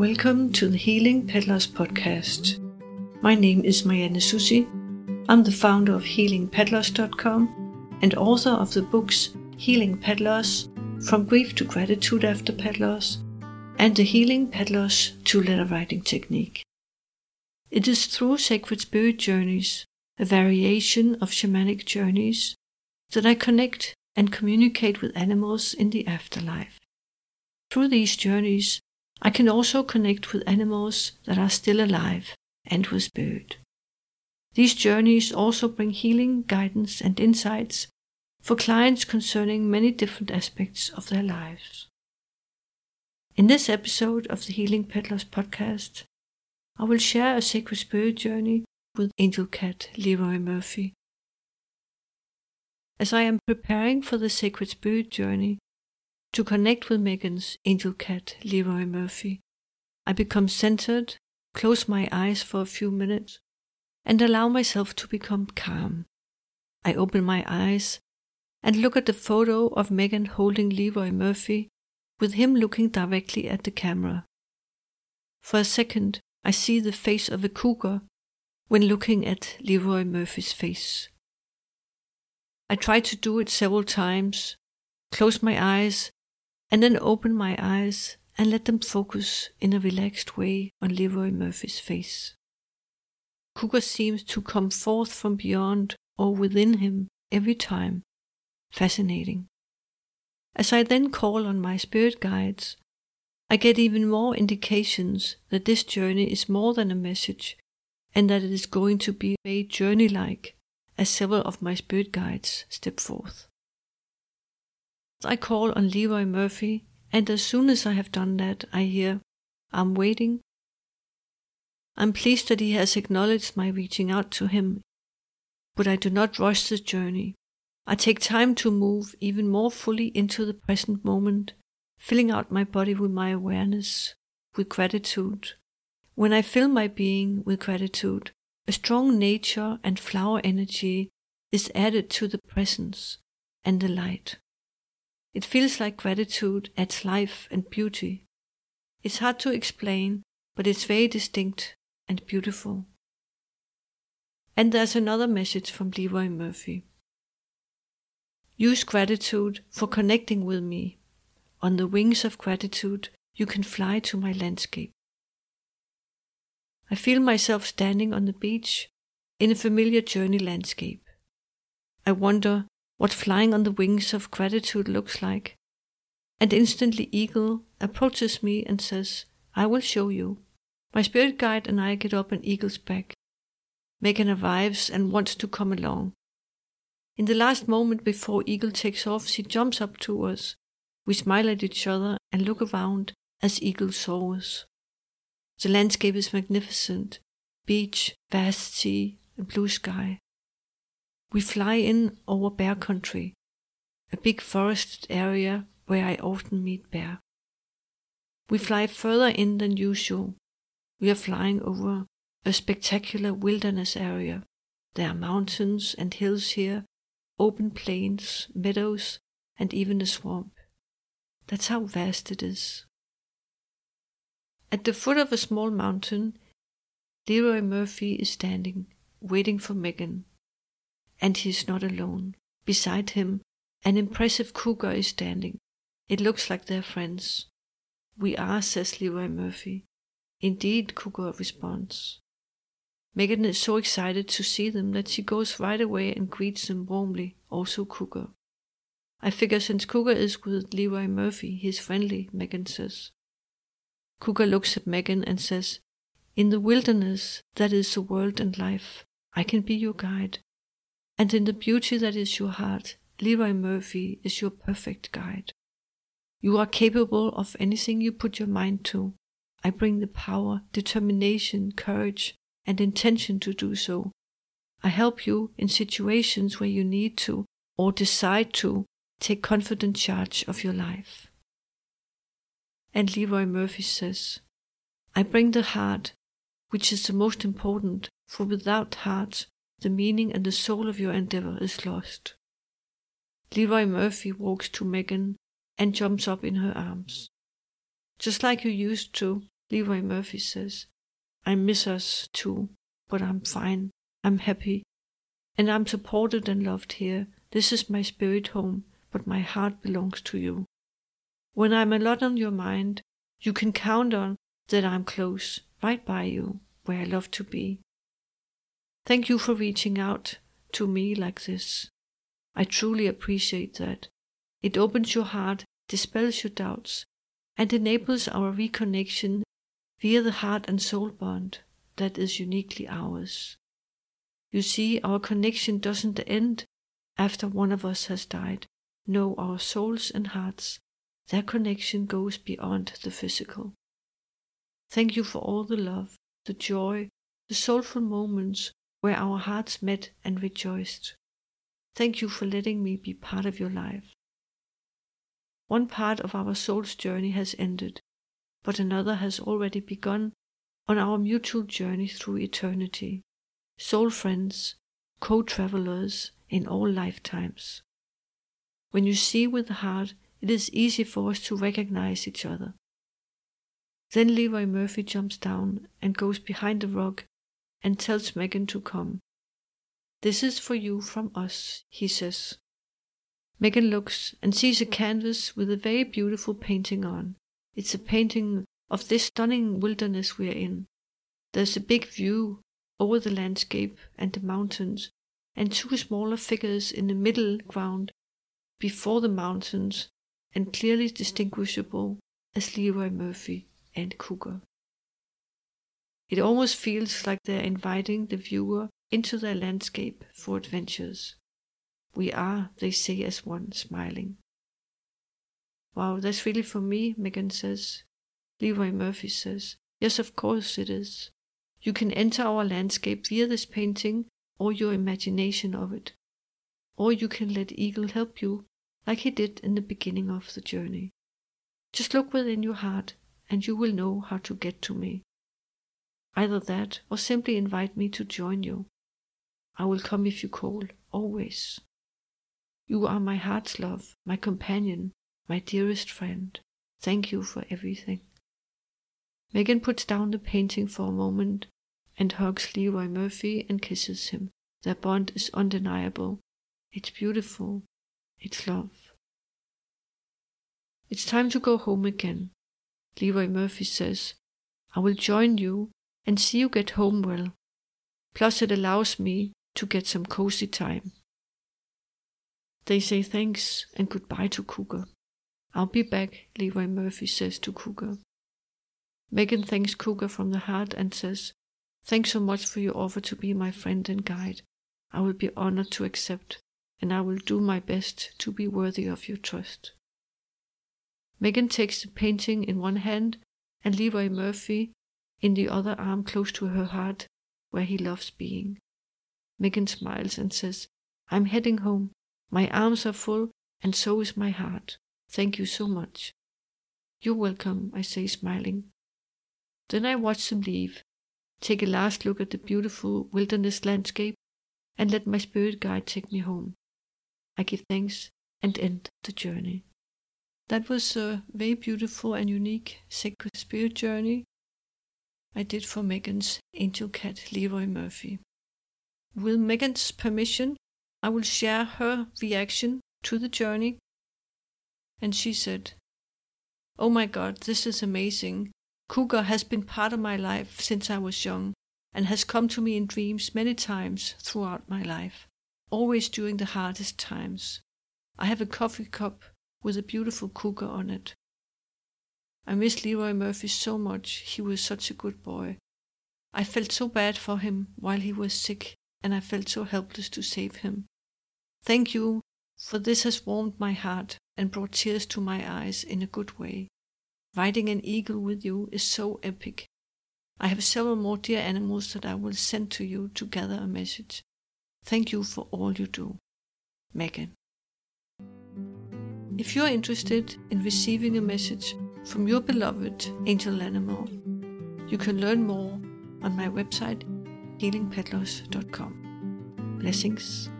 Welcome to the Healing Pet Loss podcast. My name is Marianne Susi. I'm the founder of HealingPetLoss.com and author of the books Healing Pet Loss, From Grief to Gratitude After Pet Loss, and the Healing Pet Loss two letter writing technique. It is through sacred spirit journeys, a variation of shamanic journeys, that I connect and communicate with animals in the afterlife. Through these journeys, I can also connect with animals that are still alive and with spirit. These journeys also bring healing, guidance, and insights for clients concerning many different aspects of their lives. In this episode of the Healing Pet Loss podcast, I will share a sacred spirit journey with Angel Cat Leroy Murphy. As I am preparing for the sacred spirit journey, to connect with Megan's angel cat, Leroy Murphy, I become centered, close my eyes for a few minutes, and allow myself to become calm. I open my eyes and look at the photo of Megan holding Leroy Murphy, with him looking directly at the camera. For a second, I see the face of a cougar when looking at Leroy Murphy's face. I try to do it several times, close my eyes, and then open my eyes and let them focus in a relaxed way on Leroy Murphy's face. Cougar seems to come forth from beyond or within him every time. Fascinating. As I then call on my spirit guides, I get even more indications that this journey is more than a message and that it is going to be a journey like as several of my spirit guides step forth. I call on Leroy Murphy, and as soon as I have done that, I hear, I'm waiting. I'm pleased that he has acknowledged my reaching out to him, but I do not rush the journey. I take time to move even more fully into the present moment, filling out my body with my awareness, with gratitude. When I fill my being with gratitude, a strong nature and flower energy is added to the presence and the light. It feels like gratitude adds life and beauty. It's hard to explain, but it's very distinct and beautiful. And there's another message from Leroy Murphy. Use gratitude for connecting with me. On the wings of gratitude, you can fly to my landscape. I feel myself standing on the beach in a familiar journey landscape. I wonder what flying on the wings of gratitude looks like. And instantly Eagle approaches me and says, I will show you. My spirit guide and I get up on Eagle's back. Megan arrives and wants to come along. In the last moment before Eagle takes off, she jumps up to us. We smile at each other and look around as Eagle soars. The landscape is magnificent beach, vast sea, and blue sky. We fly in over bear country, a big forested area where I often meet bear. We fly further in than usual. We are flying over a spectacular wilderness area. There are mountains and hills here, open plains, meadows, and even a swamp. That's how vast it is. At the foot of a small mountain, Leroy Murphy is standing, waiting for Megan and he is not alone. Beside him, an impressive cougar is standing. It looks like they're friends. We are, says Leroy Murphy. Indeed, Cougar responds. Megan is so excited to see them that she goes right away and greets them warmly, also Cougar. I figure since Cougar is with Leroy Murphy, he's friendly, Megan says. Cougar looks at Megan and says, In the wilderness, that is the world and life, I can be your guide and in the beauty that is your heart, Leroy Murphy is your perfect guide. You are capable of anything you put your mind to. I bring the power, determination, courage, and intention to do so. I help you in situations where you need to or decide to take confident charge of your life. And Leroy Murphy says, I bring the heart, which is the most important, for without heart the meaning and the soul of your endeavor is lost. Leroy Murphy walks to Megan and jumps up in her arms. Just like you used to, Leroy Murphy says, I miss us too, but I'm fine. I'm happy. And I'm supported and loved here. This is my spirit home, but my heart belongs to you. When I'm a lot on your mind, you can count on that I'm close, right by you, where I love to be. Thank you for reaching out to me like this. I truly appreciate that. It opens your heart, dispels your doubts, and enables our reconnection via the heart and soul bond that is uniquely ours. You see, our connection doesn't end after one of us has died. No, our souls and hearts, their connection goes beyond the physical. Thank you for all the love, the joy, the soulful moments where our hearts met and rejoiced. Thank you for letting me be part of your life. One part of our soul's journey has ended, but another has already begun on our mutual journey through eternity. Soul friends, co travelers in all lifetimes. When you see with the heart, it is easy for us to recognize each other. Then Leroy Murphy jumps down and goes behind the rock and tells Megan to come. This is for you from us, he says. Megan looks and sees a canvas with a very beautiful painting on. It's a painting of this stunning wilderness we're in. There's a big view over the landscape and the mountains, and two smaller figures in the middle ground before the mountains, and clearly distinguishable as Leroy Murphy and Cougar. It almost feels like they're inviting the viewer into their landscape for adventures. We are, they say as one, smiling. Wow, that's really for me, Megan says. Leroy Murphy says. Yes, of course it is. You can enter our landscape via this painting or your imagination of it. Or you can let Eagle help you, like he did in the beginning of the journey. Just look within your heart, and you will know how to get to me. Either that or simply invite me to join you. I will come if you call, always. You are my heart's love, my companion, my dearest friend. Thank you for everything. Megan puts down the painting for a moment and hugs Leroy Murphy and kisses him. Their bond is undeniable. It's beautiful. It's love. It's time to go home again. Leroy Murphy says, I will join you and see you get home well. Plus, it allows me to get some cozy time. They say thanks and goodbye to Cougar. I'll be back, Leroy Murphy says to Cougar. Megan thanks Cougar from the heart and says, Thanks so much for your offer to be my friend and guide. I will be honored to accept, and I will do my best to be worthy of your trust. Megan takes the painting in one hand and Leroy Murphy in the other arm close to her heart, where he loves being. Megan smiles and says, I'm heading home. My arms are full, and so is my heart. Thank you so much. You're welcome, I say, smiling. Then I watch them leave, take a last look at the beautiful wilderness landscape, and let my spirit guide take me home. I give thanks and end the journey. That was a very beautiful and unique sacred spirit journey I did for Megan's angel cat, Leroy Murphy. With Megan's permission, I will share her reaction to the journey. And she said, Oh my God, this is amazing. Cougar has been part of my life since I was young and has come to me in dreams many times throughout my life, always during the hardest times. I have a coffee cup with a beautiful cougar on it. I miss Leroy Murphy so much. He was such a good boy. I felt so bad for him while he was sick, and I felt so helpless to save him. Thank you, for this has warmed my heart and brought tears to my eyes in a good way. Riding an eagle with you is so epic. I have several more dear animals that I will send to you to gather a message. Thank you for all you do. Megan. If you're interested in receiving a message from your beloved angel animal, you can learn more on my website healingpetloss.com. Blessings.